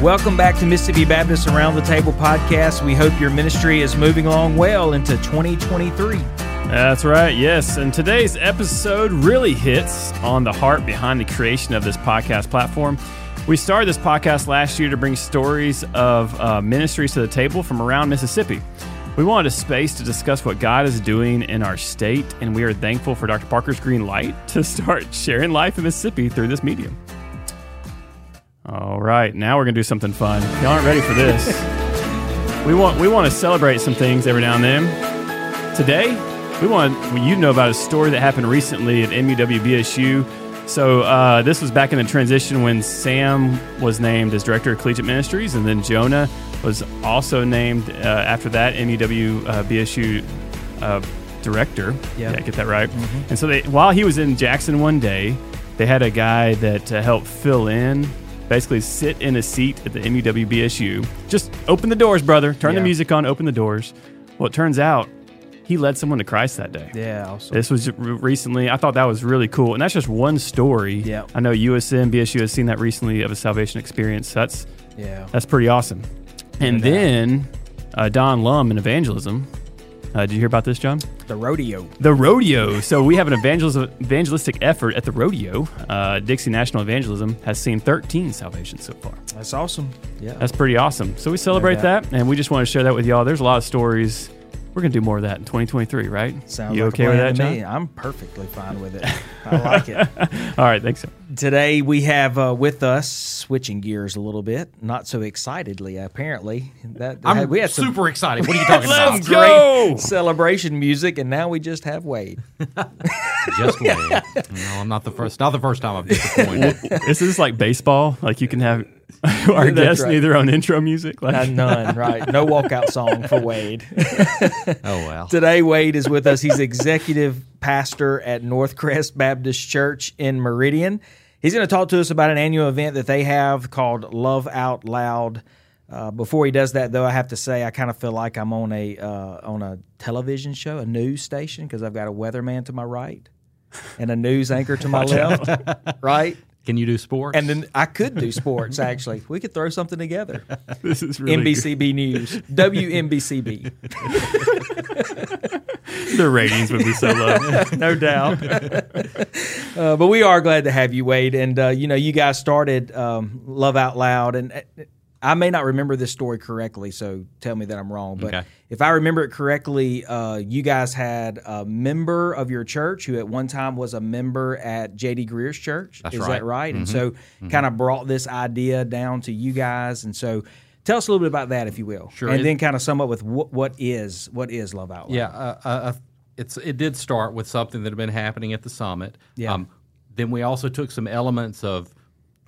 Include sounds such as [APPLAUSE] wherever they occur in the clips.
Welcome back to Mississippi Baptist Around the Table podcast. We hope your ministry is moving along well into 2023. That's right, yes. And today's episode really hits on the heart behind the creation of this podcast platform. We started this podcast last year to bring stories of uh, ministries to the table from around Mississippi. We wanted a space to discuss what God is doing in our state, and we are thankful for Dr. Parker's green light to [LAUGHS] start sharing life in Mississippi through this medium. All right, now we're gonna do something fun. Y'all aren't ready for this. [LAUGHS] we want we want to celebrate some things every now and then. Today, we want you to know about a story that happened recently at MUWBSU. So uh, this was back in the transition when Sam was named as director of collegiate ministries, and then Jonah was also named uh, after that MUWBSU. uh, uh, director. Yep. Yeah, get that right. And so they, while he was in Jackson one day, they had a guy that uh, helped fill in, basically sit in a seat at the MUW BSU. Just open the doors, brother. Turn the music on. Open the doors. Well, it turns out he led someone to Christ that day. Yeah, awesome. This was recently. I thought that was really cool, and that's just one story. Yeah. I know USM BSU has seen that recently of a salvation experience. So that's Yeah. that's pretty awesome. And then uh, Don Lum in evangelism. Uh, did you hear about this, Jon? The rodeo. The rodeo. So we have an evangelistic effort at the rodeo. Uh, Dixie National Evangelism has seen 13 salvations so far. That's awesome. Yeah. That's pretty awesome. So we celebrate that, and we just want to share that with y'all. There's a lot of stories. We're gonna do more of that in 2023, right? Sounds you like okay with that, to me. Jon? I'm perfectly fine with it. I [LAUGHS] like it. All right, thanks. Today we have uh, with us, switching gears a little bit, not so excitedly apparently. That I'm we had some super excited. What are you [LAUGHS] talking about? Let's go. celebration music, and now we just have Wade. [LAUGHS] Just wait. [LAUGHS] No, I'm not the first. Not the first time I've disappointed. this Is this like baseball? Like you can have [LAUGHS] our That's guests right. need their own intro music? Like, Uh, none, right? No walkout song for Wade. [LAUGHS] oh well. Today, Wade is with us. He's executive pastor at Northcrest Baptist Church in Meridian. He's going to talk to us about an annual event that they have called Love Out Loud. Uh, before he does that, though, I have to say I kind of feel like I'm on a uh, on a television show, a news station, because I've got a weatherman to my right and a news anchor to my left, right? Can you do sports? And then I could do sports. Actually, we could throw something together. [LAUGHS] this is really MBCB News, [LAUGHS] WMBCB. good. [LAUGHS] The ratings would be so low. no doubt. uh, but we are glad to have you, Wade. And uh, you know, you guys started um, Love Out Loud, and uh, I may not remember this story correctly, so tell me that I'm wrong. But Okay. if I remember it correctly, uh, you guys had a member of your church who at one time was a member at J.D. Greear's church. That's Is right. that right? And so, kind of brought this idea down to you guys, and so. Tell us a little bit about that, if you will, Sure. and It- then kind of sum up with what, what is what is Love Out Loud. yeah, uh, uh, it's it did start with something that had been happening at the summit. Yeah. Um, then we also took some elements of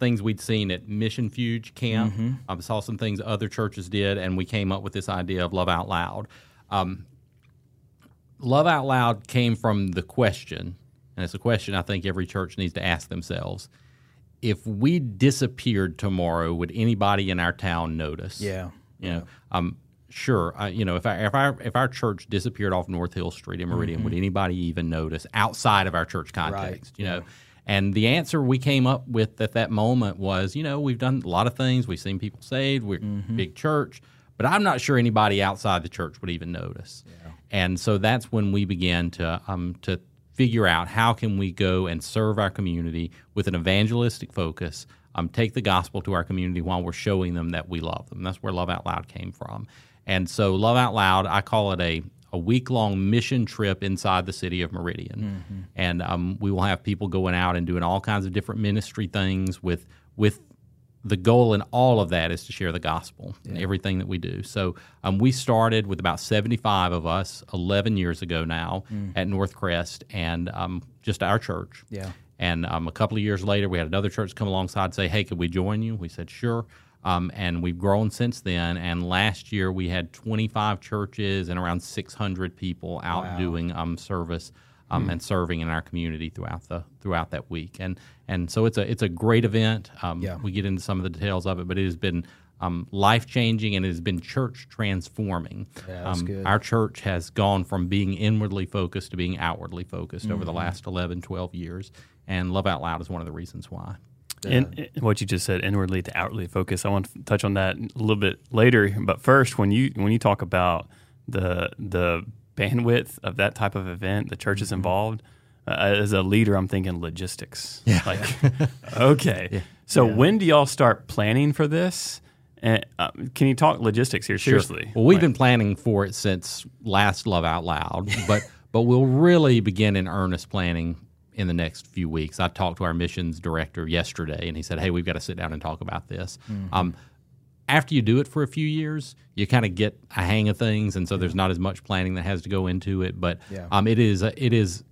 things we'd seen at Mission Fuge Camp. Mm-hmm. I saw some things other churches did, and we came up with this idea of Love Out Loud. Um, Love Out Loud came from the question, and it's a question I think every church needs to ask themselves. If we disappeared tomorrow, would anybody in our town notice? Yeah. You know, um, sure. You know, if our if our if our church disappeared off North Hill Street in Meridian, would anybody even notice outside of our church context? You know, and the answer we came up with at that moment was, you know, we've done a lot of things. We've seen people saved. We're a big church, but I'm not sure anybody outside the church would even notice. And so that's when we began to um, to figure out how can we go and serve our community with an evangelistic focus um, take the gospel to our community while we're showing them that we love them that's where love out loud came from and so love out loud i call it a, a week-long mission trip inside the city of meridian and um, we will have people going out and doing all kinds of different ministry things with with the goal in all of that is to share the gospel in everything that we do. So um, we started with about 75 of us 11 years ago now at Northcrest and um, just our church. Yeah. And um, a couple of years later, we had another church come alongside and say, hey, could we join you? We said, sure. Um, and we've grown since then. And last year, we had 25 churches and around 600 people out doing um, service um, and serving in our community throughout the throughout that week. And and so it's a it's a great event. Um, Yeah. We get into some of the details of it, but it has been um, life changing and it has been church transforming. Yeah, that's um, good. Our church has gone from being inwardly focused to being outwardly focused over Mm-hmm. the last 11, 12 years. And Love Out Loud is one of the reasons why. And what you just said, inwardly to outwardly focus. I want to touch on that a little bit later. But first, when you when you talk about the the bandwidth of that type of event, the church is mm-hmm. involved. Uh, as a leader, I'm thinking logistics. Yeah. Like, [LAUGHS] okay. Yeah. So yeah. when do y'all start planning for this? And uh, can you talk logistics here? Seriously. Sure. Well, we've like, been planning for it since last Love Out Loud, but but we'll really begin in earnest planning in the next few weeks. I talked to our missions director yesterday, and he said, "Hey, we've got to sit down and talk about this." Mm-hmm. Um, after you do it for a few years, you kind of get a hang of things, and so there's not as much planning that has to go into it. But yeah. um, it is a, it is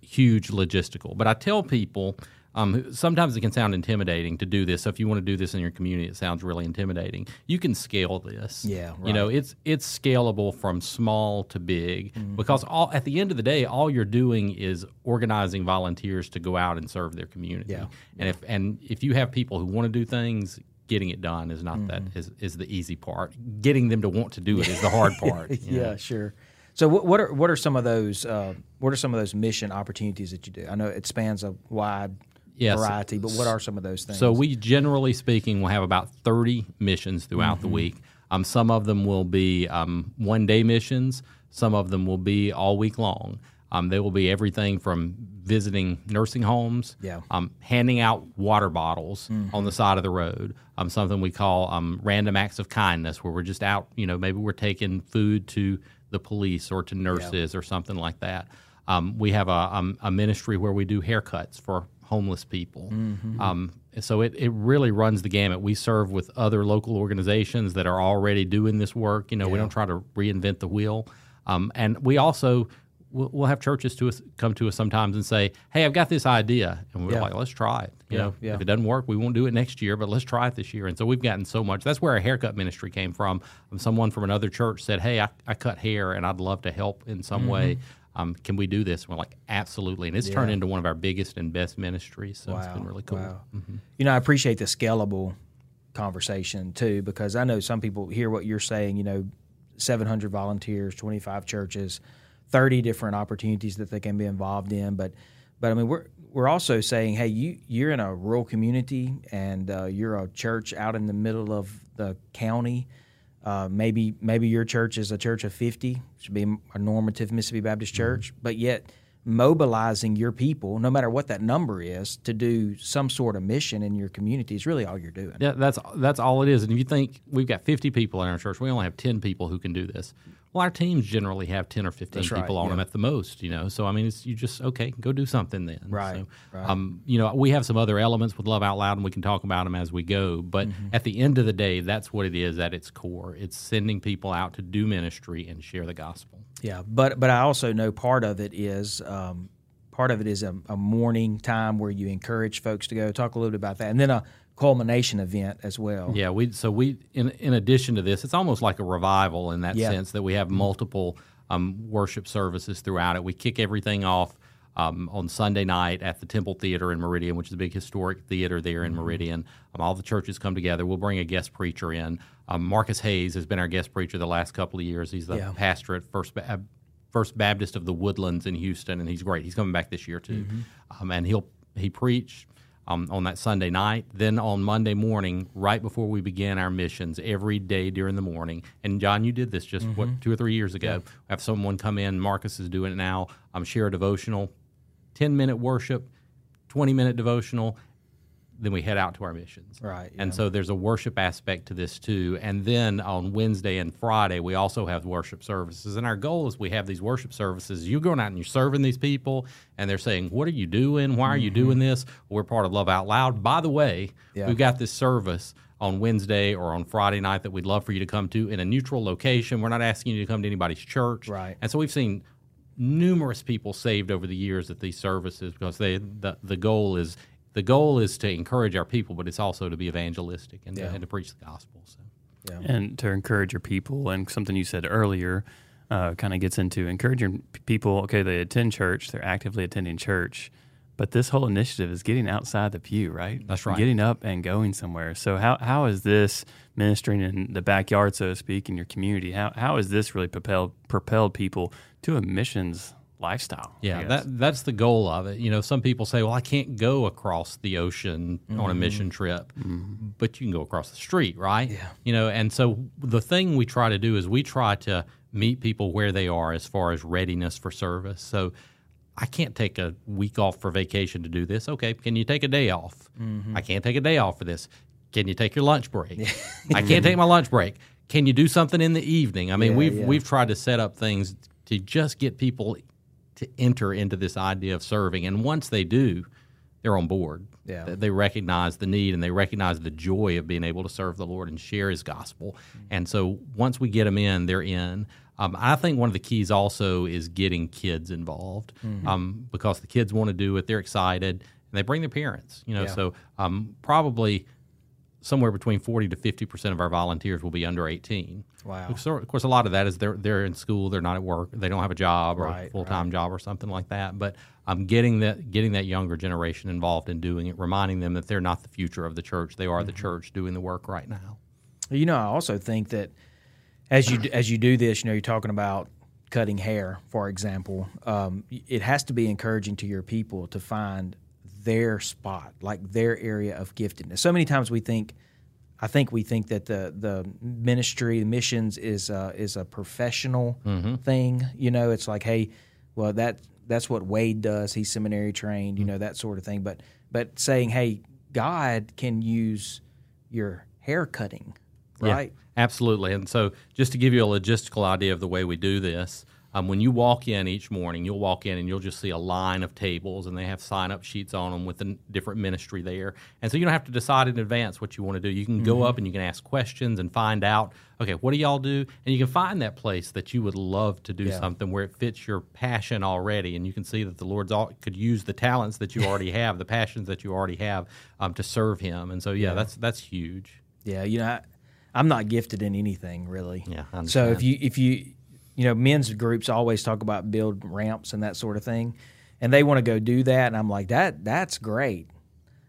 huge logistical. But I tell people um, sometimes it can sound intimidating to do this. So if you want to do this in your community, it sounds really intimidating. You can scale this. Yeah, right. you know it's it's scalable from small to big mm-hmm. because all at the end of the day, all you're doing is organizing volunteers to go out and serve their community. Yeah. and if and if you have people who want to do things, getting it done is not mm-hmm. that is is the easy part. Getting them to want to do it is the hard [LAUGHS] part. yeah, know? sure. So what, what are what are some of those uh, what are some of those mission opportunities that you do? I know it spans a wide yes. variety, but what are some of those things? So we generally speaking will have about 30 missions throughout mm-hmm. the week. Um, some of them will be um, one day missions. Some of them will be all week long. Um, they will be everything from visiting nursing homes, yeah. um, handing out water bottles mm-hmm. on the side of the road, um, something we call um, random acts of kindness, where we're just out, you know, maybe we're taking food to the police or to nurses yeah. or something like that. Um, we have a, a, a, ministry where we do haircuts for homeless people. Mm-hmm. Um, so it, it really runs the gamut. We serve with other local organizations that are already doing this work. You know, yeah. we don't try to reinvent the wheel. Um, and we also we'll, we'll, have churches to us come to us sometimes and say, "Hey, I've got this idea," and we're yeah. like, "Let's try it." You yeah, know, yeah. if it doesn't work, we won't do it next year, but let's try it this year. And so we've gotten so much. That's where our haircut ministry came from. Um, someone from another church said, "Hey, I, I, cut hair, and I'd love to help in some mm-hmm. way." Um, can we do this? And we're like, absolutely. And it's yeah. turned into one of our biggest and best ministries. So wow. it's been really cool. Wow. Mm-hmm. You know, I appreciate the scalable conversation too, because I know some people hear what you're saying, you know, 700 volunteers, 25 churches, 30 different opportunities that they can be involved in. But, but I mean, we're, we're also saying, hey, you, you're in a rural community and uh, you're a church out in the middle of the county uh, maybe maybe your church is a church of 50, should be a normative Mississippi Baptist mm-hmm. church, mm-hmm. but yet mobilizing your people, no matter what that number is, to do some sort of mission in your community is really all you're doing. Yeah, that's that's all it is. And if you think we've got 50 people in our church, we only have 10 people who can do this. Well, our teams generally have 10 or 15 That's people right, on yeah. them at the most, you know. So, I mean, it's you just, okay, go do something then. Right, so, right. Um, you know, we have some other elements with Love Out Loud, and we can talk about them as we go. But mm-hmm. at the end of the day, that's what it is at its core. It's sending people out to do ministry and share the gospel. Yeah, but but I also know part of it is um, part of it is a, a morning time where you encourage folks to go. Talk a little bit about that, and then a culmination event as well. Yeah, we so we in in addition to this, it's almost like a revival in that yeah. sense that we have multiple um, worship services throughout it. We kick everything off um, on Sunday night at the Temple Theater in Meridian, which is a big historic theater there in mm-hmm. Meridian. Um, all the churches come together. We'll bring a guest preacher in. Um, Marcus Hayes has been our guest preacher the last couple of years. He's the yeah. pastor at First ba- First Baptist of the Woodlands in Houston, and he's great. He's coming back this year too, mm-hmm. Um, and he'll he preach um, on that Sunday night. Then on Monday morning, right before we begin our missions, every day during the morning. And Jon, you did this just mm-hmm. what two or three years ago. Yeah. Have someone come in. Marcus is doing it now. I'm um, share a devotional, ten minute worship, twenty minute devotional, then we head out to our missions. Right. And so there's a worship aspect to this too. And then on Wednesday and Friday, we also have worship services. And our goal is we have these worship services. You're going out and you're serving these people, and they're saying, What are you doing? Why are you mm-hmm. doing this? We're part of Love Out Loud. By the way, yeah. we've got this service on Wednesday or on Friday night that we'd love for you to come to in a neutral location. We're not asking you to come to anybody's church. Right. And so we've seen numerous people saved over the years at these services because they the, the goal is the goal is to encourage our people, but it's also to be evangelistic and, yeah. to, and to, preach the gospel. So. Yeah. And to encourage your people, and something you said earlier uh, kind of gets into encouraging people. Okay, they attend church, they're actively attending church, but this whole initiative is getting outside the pew, right? That's right. Getting up and going somewhere. So how how is this ministering in the backyard, so to speak, in your community? How how has this really propelled propelled people to a missions lifestyle. Yeah, that that's the goal of it. You know, some people say, "Well, I can't go across the ocean on a mission mm-hmm. trip," but you can go across the street, right? Yeah. You know, and so the thing we try to do is we try to meet people where they are as far as readiness for service. So. I can't take a week off for vacation to do this. Okay, can you take a day off? Mm-hmm. I can't take a day off for this. Can you take your lunch break? I can't take my lunch break. Can you do something in the evening? I mean, Yeah, we've yeah. we've tried to set up things to just get people to enter into this idea of serving. And once they do, they're on board. Yeah. They- recognize the need and they recognize the joy of being able to serve the Lord and share His gospel. And so once we get them in, they're in. Um, I think one of the keys also is getting kids involved um, because the kids want to do it. They're excited and they bring their parents. You know, Yeah. so um, probably somewhere between 40 to 50 percent of our volunteers will be under 18. Wow. So, of course, a lot of that is they're they're in school, they're not at work, they don't have a job or Right, a full time job or something like that. But I'm um, getting that getting that younger generation involved in doing it, reminding them that they're not the future of the church, they are the church doing the work right now. You know, I also think that as you as you do this, you know, you're talking about cutting hair, for example. Um, it has to be encouraging to your people to find their spot, like their area of giftedness. So many times we think, I think we think that the the ministry, the missions is uh, is a professional thing. You know, it's like, hey, well that that's what Wade does. He's seminary trained. You know that sort of thing. But but saying, hey, God can use your hair cutting, Yeah, right? absolutely. And so, just to give you a logistical idea of the way we do this, um, when you walk in each morning, you'll walk in and you'll just see a line of tables, and they have sign up sheets on them with a different ministry there. And so, you don't have to decide in advance what you want to do. You can go up and you can ask questions and find out, okay, what do y'all do? And you can find that place that you would love to do Yeah. something where it fits your passion already, and you can see that the Lord's all, could use the talents that you already have, the passions that you already have, um, to serve Him. And so, yeah, that's that's huge. Yeah, you know, I, I'm not gifted in anything really. Yeah, So if you if you you know, men's groups always talk about build ramps and that sort of thing, and they want to go do that, and I'm like, that that's great.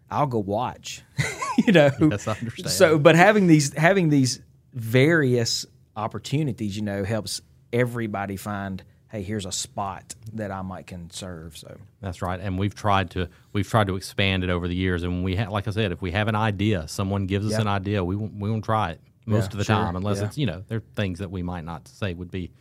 I'll go watch. [LAUGHS] you know. Yes, I understand. So, but having these having these various opportunities, you know, helps everybody find. Hey, here's a spot that I might can serve. So That's right, and we've tried to we've tried to expand it over the years. And we ha- like I said, if we have an idea, someone gives us an idea, we won't, we won't try it most Yeah, of the sure, time, unless yeah. it's you know there are things that we might not say would be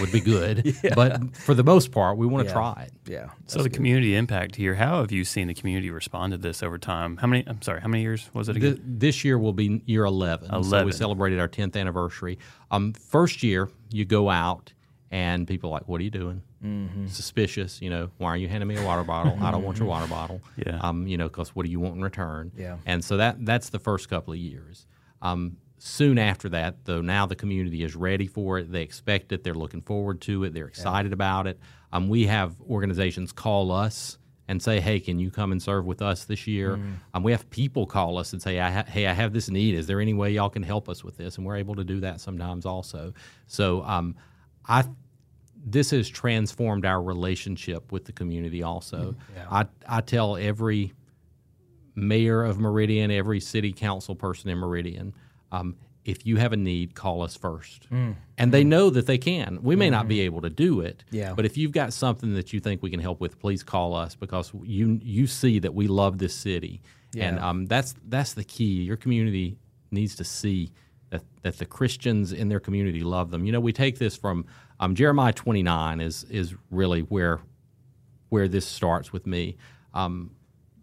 would be good. [LAUGHS] But for the most part, we want to Yeah. try it. yeah. So the community impact here. How have you seen the community respond to this over time? How many? I'm sorry. How many years was it Th- again? this year will be year 11. So 11. we celebrated our 10th anniversary. Um, first year, you go out and people are like, what are you doing? Mm-hmm. Suspicious. You know, why are you handing me a water bottle? I don't want your water bottle. Yeah. Um, you know, because what do you want in return? Yeah. And so that that's the first couple of years. Um, soon after that, though, now the community is ready for it. They expect it. They're looking forward to it. They're excited about it. Um, we have organizations call us and say, "Hey, can you come and serve with us this year?" Um, we have people call us and say, I ha- "Hey, I have this need. Is there any way y'all can help us with this?" And we're able to do that sometimes also. So, um, I this has transformed our relationship with the community also. I, I tell every mayor of Meridian, every city council person in Meridian, um, if you have a need, call us first. And they know that they can. We may not be able to do it, Yeah. but if you've got something that you think we can help with, please call us because you you see that we love this city, and um, that's that's the key. Your community needs to see that, that the Christians in their community love them. You know, we take this from um, Jeremiah 29 is is really where where this starts with me, um,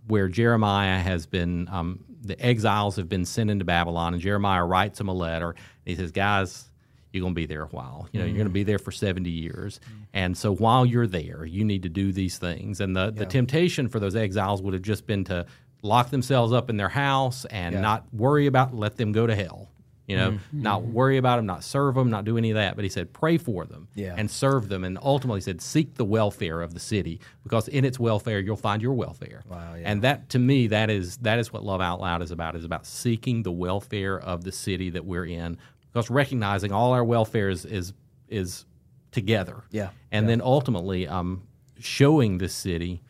where Jeremiah has been um, the exiles have been sent into Babylon, and Jeremiah writes them a letter. And he says, "Guys." You're going to be there a while. You know, you're going to be there for 70 years. And so while you're there, you need to do these things. And the, the temptation for those exiles would have just been to lock themselves up in their house and Yeah. not worry about, let them go to hell. You know, not worry about them, not serve them, not do any of that. But he said, pray for them Yeah. and serve them. And ultimately he said, seek the welfare of the city because in its welfare, you'll find your welfare. Wow, yeah. And that, to me, that is that is what Love Out Loud is about, is about seeking the welfare of the city that we're in because recognizing all our welfare is, is, is together. Yeah, And then ultimately um, showing this city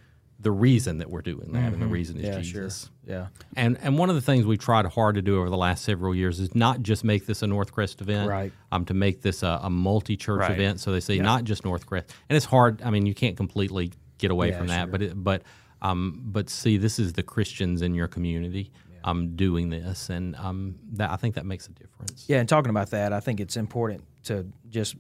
the reason that we're doing that, and the reason is Mm-hmm. Yeah, Jesus. sure. Yeah. And and one of the things we've tried hard to do over the last several years is not just make this a Northcrest event, Right. Um, to make this a, a multi-church Right. event, so they say not just Northcrest, and it's hard. I mean, you can't completely get away Yeah, from that, sure. but it, but um, but see, this is the Christians in your community um, doing this, and um, that I think that makes a difference. Yeah, and talking about that, I think it's important to just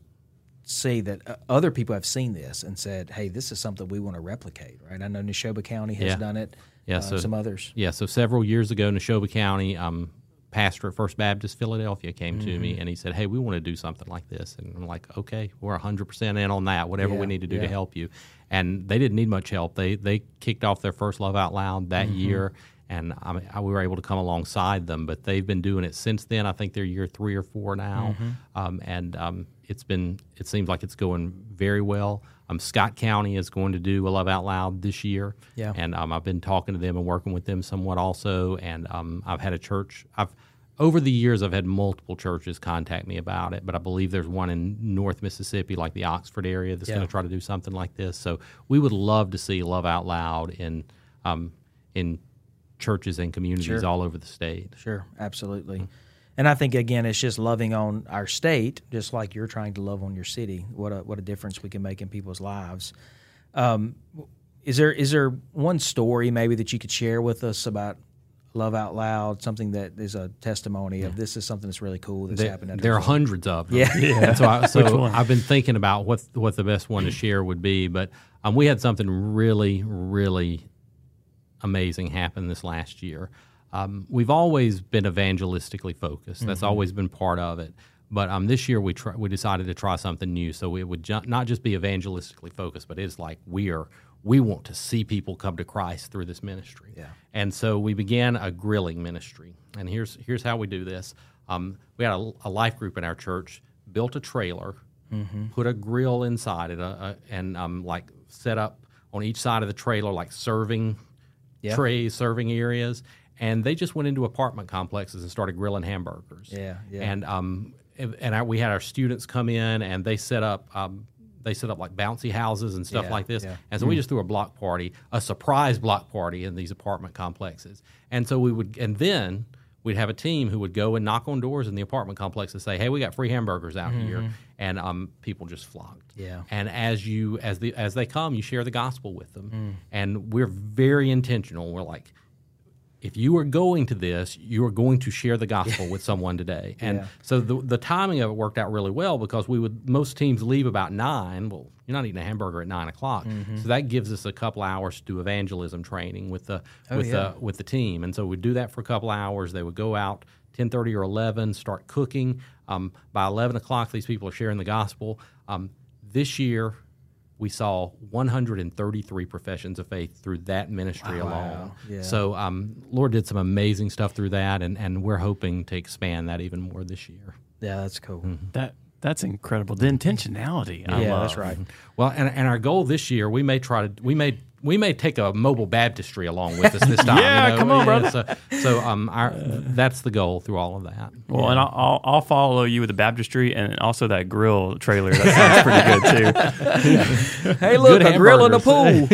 see that uh, other people have seen this and said, "Hey, this is something we want to replicate." Right? I know Neshoba County has Yeah. done it. Yeah, uh, so- some others. Yeah, so several years ago, Neshoba County, um, pastor at First Baptist Philadelphia came to Mm-hmm. me and he said, "Hey, we want to do something like this." And I'm like, "Okay, we're 100% in on that. Whatever Yeah, we need to do yeah. to help you." And they didn't need much help. They they kicked off their first Love Out Loud that Mm-hmm. year, and I, mean, I, we were able to come alongside them. But they've been doing it since then. I think they're year three or four now, Mm-hmm. um, and um, it's been it seems like it's going very well. Um, Scott County is going to do a Love Out Loud this year, Yeah. and um, I've been talking to them and working with them somewhat also. And um, I've had a church. I've over the years I've had multiple churches contact me about it, but I believe there's one in North Mississippi, like the Oxford area, that's Yeah. going to try to do something like this. So we would love to see Love Out Loud in um, in churches and communities Sure. all over the state. Sure, absolutely. And I think again, it's just loving on our state, just like you're trying to love on your city. What a what a difference we can make in people's lives. Um, is there is there one story maybe that you could share with us about Love Out Loud? Something that is a testimony of this is something that's really cool that's There, happened. there are hundreds of them. Yeah. [LAUGHS] And [LAUGHS] so, I, so I've been thinking about what what the best one to share would be. But um, we had something really, really amazing happen this last year. Um, we've always been evangelistically focused. That's always been part of it. But um, this year we try, we decided to try something new. So it would ju- not just be evangelistically focused, but it's like we are we want to see people come to Christ through this ministry. Yeah. And so we began a grilling ministry. And here's here's how we do this. Um, we had a, a life group in our church built a trailer, put a grill inside it, uh, uh, and um, like set up on each side of the trailer like serving Yeah. trays, serving areas. And they just went into apartment complexes and started grilling hamburgers. Yeah, yeah. And um, and, we had our students come in and they set up um, they set up like bouncy houses and stuff Yeah, like this. yeah. And so we just threw a block party, a surprise block party in these apartment complexes. And so we would, and then we'd have a team who would go and knock on doors in the apartment complex and say, "Hey, we got free hamburgers out here," and um, people just flocked. Yeah. And as you as the as they come, you share the gospel with them, and we're very intentional. We're like, if you are going to this, you are going to share the gospel with [LAUGHS] someone today. And Yeah. so the, the timing of it worked out really well because we would most teams leave about nine. Well, you're not eating a hamburger at nine o'clock, so that gives us a couple hours to do evangelism training with the Oh, with yeah. the with the team. And so we'd do that for a couple hours. They would go out ten thirty or eleven, start cooking. Um, by eleven o'clock, these people are sharing the gospel. Um, this year, we saw 133 professions of faith through that ministry alone. Yeah. So, um, Lord did some amazing stuff through that, and, and we're hoping to expand that even more this year. Yeah, that's cool. That that's incredible. The intentionality. I yeah, love. that's right. Well, and, and our goal this year, we may try to we may we may take a mobile baptistry along with us this [LAUGHS] time. Yeah, you know? come on, brother. So, so um, our, that's the goal through all of that. Well, and I'll, I'll I'll follow you with the baptistry and also that grill trailer. That sounds pretty good too. [LAUGHS] [LAUGHS] Hey, look, Good a grill in a pool.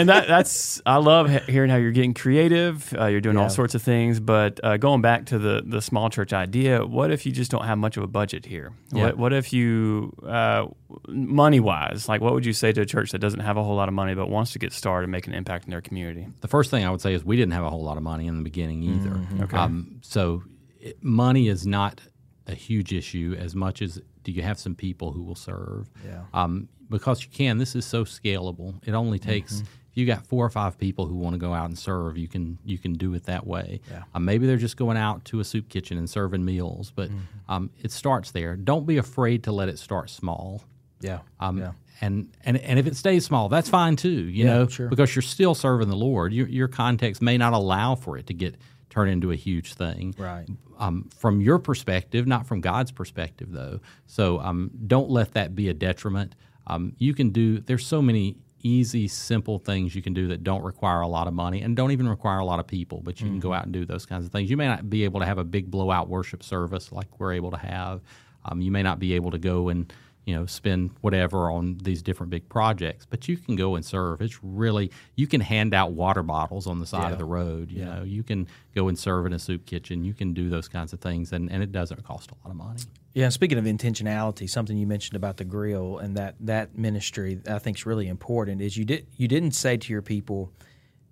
And that that's I love hearing how you're getting creative. Uh, you're doing Yeah. all sorts of things. But uh, going back to the the small church idea, what if you just don't have much of a budget here? Yeah. What what if you uh, money wise, like what would you say to a church that doesn't have a whole lot of money but wants to get started and make an impact in their community? The first thing I would say is we didn't have a whole lot of money in the beginning either. Mm-hmm. Okay. Um, so it, money is not a huge issue as much as do you have some people who will serve? Yeah. Um, because you can. This is so scalable. It only takes Mm-hmm. If you got four or five people who want to go out and serve. You can you can do it that way. Yeah. Um, maybe they're just going out to a soup kitchen and serving meals, but Mm-hmm. um, it starts there. Don't be afraid to let it start small. Yeah. Um, yeah. and, and and if it stays small, that's fine too. You Yeah, know, sure. because you're still serving the Lord. Your your context may not allow for it to get turned into a huge thing. Right. Um, from your perspective, not from God's perspective, though. So um, don't let that be a detriment. Um, you can do. There's so many easy, simple things you can do that don't require a lot of money and don't even require a lot of people. But you can Mm-hmm. go out and do those kinds of things. You may not be able to have a big blowout worship service like we're able to have. Um, you may not be able to go and you know, spend whatever on these different big projects. But you can go and serve. It's really you can hand out water bottles on the side Yeah. of the road. You know, you can go and serve in a soup kitchen. You can do those kinds of things, and, and it doesn't cost a lot of money. Yeah, speaking of intentionality, something you mentioned about the grill and that that ministry I think is really important is you did you didn't say to your people,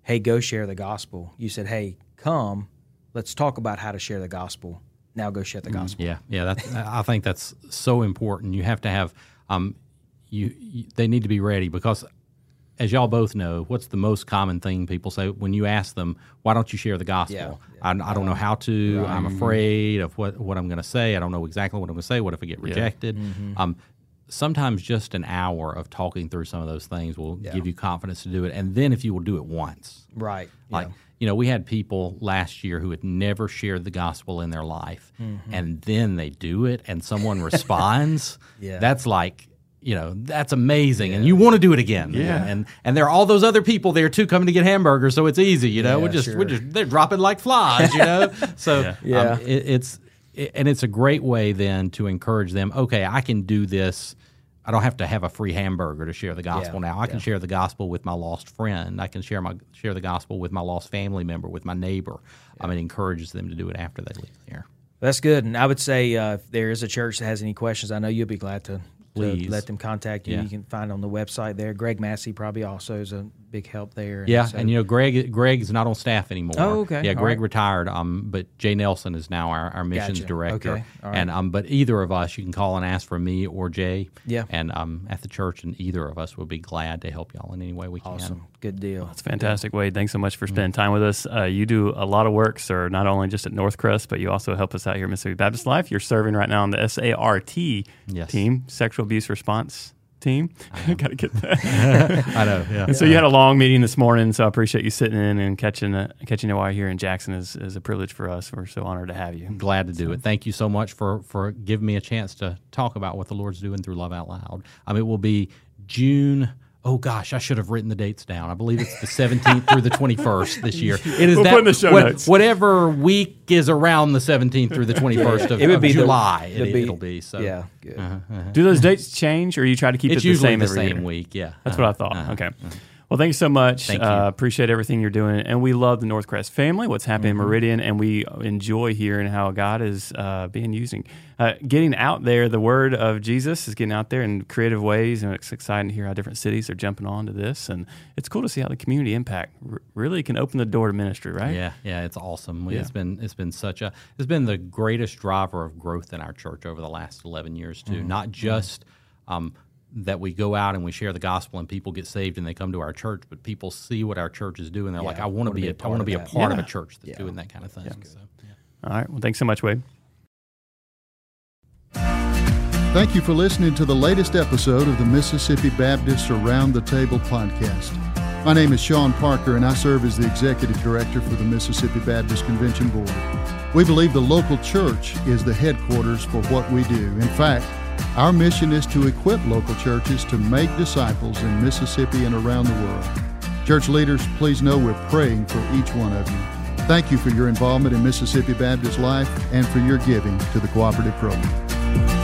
"Hey, go share the gospel." You said, "Hey, come, let's talk about how to share the gospel." Now go share the gospel. Yeah, yeah. That's, I think that's so important. You have to have, um, you, you they need to be ready because, as y'all both know, what's the most common thing people say when you ask them, "Why don't you share the gospel?" Yeah, I, I don't know how to. I'm afraid of what what I'm going to say. I don't know exactly what I'm going to say. What if I get rejected? Um, sometimes just an hour of talking through some of those things will give you confidence to do it. And then if you will do it once, Right. like, yeah. you know, we had people last year who had never shared the gospel in their life, Mm-hmm. and then they do it, and someone responds. [LAUGHS] Yeah. That's like, you know, that's amazing, and you want to do it again. Yeah. and and there are all those other people there too coming to get hamburgers, so it's easy. You know, Yeah, we're just sure. we're just they're dropping like flies. You know, [LAUGHS] so Yeah. Yeah. Um, it, it's it, and it's a great way then to encourage them. Okay, I can do this. I don't have to have a free hamburger to share the gospel Yeah, now. I can yeah. share the gospel with my lost friend. I can share my share the gospel with my lost family member, with my neighbor. I mean, it encourages them to do it after they leave there. That's good. And I would say uh, if there is a church that has any questions, I know you'll be glad to, to let them contact you. Yeah. You can find on the website there. Greg Massey probably also is a big help there. Yeah, so- and you know, Greg Greg's not on staff anymore. Oh, okay. Yeah, All Greg right. retired. Um, but Jay Nelson is now our, our missions Gotcha. director. Okay. All right. And um, but either of us, you can call and ask for me or Jay. Yeah. And um, at the church, and either of us would be glad to help y'all in any way we can. awesome. Good deal. That's fantastic, Wade. Thanks so much for spending time with us. Uh, you do a lot of work, sir, not only just at Northcrest, but you also help us out here at Mississippi Baptist Life. You're serving right now on the SART Yes. team, Sexual Abuse Response Team. [LAUGHS] Got to get that. [LAUGHS] I know. Yeah. And so you had a long meeting this morning, so I appreciate you sitting in and catching uh, catching it while here in Jackson is, is a privilege for us. We're so honored to have you. glad to do it. Thank you so much for for giving me a chance to talk about what the Lord's doing through Love Out Loud. Um, it will be June. Oh gosh, I should have written the dates down. I believe it's the 17th through the 21st this year. [LAUGHS] It is We'll that put in the show what- notes. whatever week is around the 17th through the 21st of, It would of be the- July. it'd it, be- will be so. yeah. Good. Uh-huh, uh-huh. Do those dates change, or you try to keep It's it the usually same the every same year? week. Yeah, That's Uh-huh. what I uh-huh. thought. Okay. Well, thank you so much. Thank you. Uh, appreciate everything you're doing, and we love the Northcrest family. What's happening Mm-hmm. in Meridian, and we enjoy hearing how God is uh, being using, uh, getting out there. The word of Jesus is getting out there in creative ways, and it's exciting to hear how different cities are jumping on to this. And it's cool to see how the community impact r- really can open the door to ministry, right? Yeah, yeah, it's awesome. We- Yeah. It's been it's been such a it's been the greatest driver of growth in our church over the last eleven years too. Mm-hmm. Not just um, that we go out and we share the gospel and people get saved and they come to our church, but people see what our church is doing. They're like, I want to be, a, I want to be a of that. part of a church that's doing that kind of thing. So, yeah. All right. Well, thanks so much, Wade. Thank you for listening to the latest episode of the Mississippi Baptist Around the Table podcast. My name is Shawn Parker, and I serve as the Executive Director for the Mississippi Baptist Convention Board. We believe the local church is the headquarters for what we do. In fact, our mission is to equip local churches to make disciples in Mississippi and around the world. Church leaders, please know we're praying for each one of you. Thank you for your involvement in Mississippi Baptist life and for your giving to the cooperative program.